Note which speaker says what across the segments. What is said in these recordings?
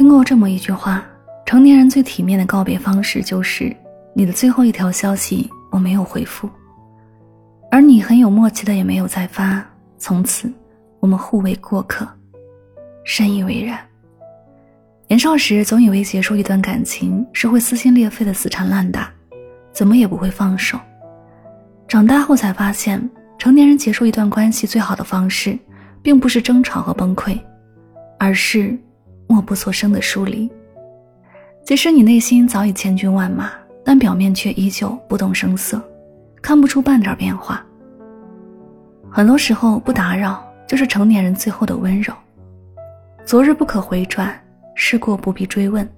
Speaker 1: 听过这么一句话：成年人最体面的告别方式，就是你的最后一条消息我没有回复，而你很有默契的也没有再发，从此我们互为过客，深以为然。年少时总以为结束一段感情是会撕心裂肺的死缠烂打，怎么也不会放手。长大后才发现，成年人结束一段关系最好的方式，并不是争吵和崩溃，而是。默不作声的疏离，即使你内心早已千军万马，但表面却依旧不动声色，看不出半点变化。很多时候，不打扰就是成年人最后的温柔。昨日不可回转，事过不必追问，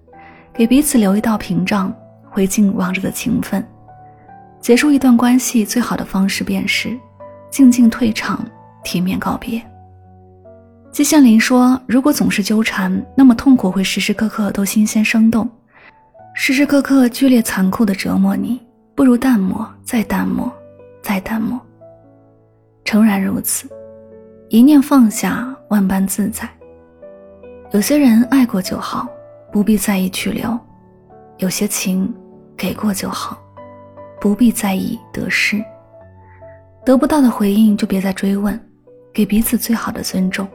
Speaker 1: 给彼此留一道屏障，回敬往日的情分。结束一段关系最好的方式，便是静静退场，体面告别。季羡林说：“如果总是纠缠，那么痛苦会时时刻刻都新鲜生动，时时刻刻剧烈残酷的折磨你。不如淡漠，再淡漠，再淡漠。诚然如此，一念放下，万般自在。有些人爱过就好，不必在意去留；有些情给过就好，不必在意得失。得不到的回应就别再追问，给彼此最好的尊重。”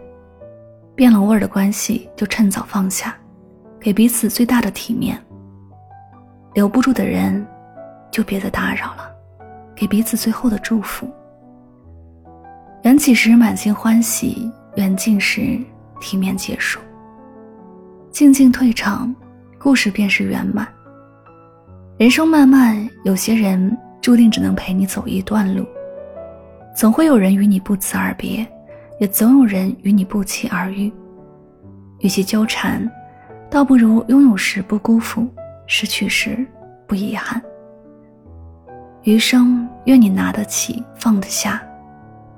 Speaker 1: 变了味儿的关系就趁早放下，给彼此最大的体面。留不住的人，就别再打扰了，给彼此最后的祝福。缘起时满心欢喜，缘尽时体面结束。静静退场，故事便是圆满。人生漫漫，有些人注定只能陪你走一段路，总会有人与你不辞而别。也总有人与你不期而遇，与其纠缠，倒不如拥有时不辜负，失去时不遗憾。余生愿你拿得起，放得下，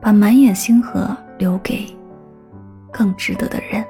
Speaker 1: 把满眼星河留给更值得的人。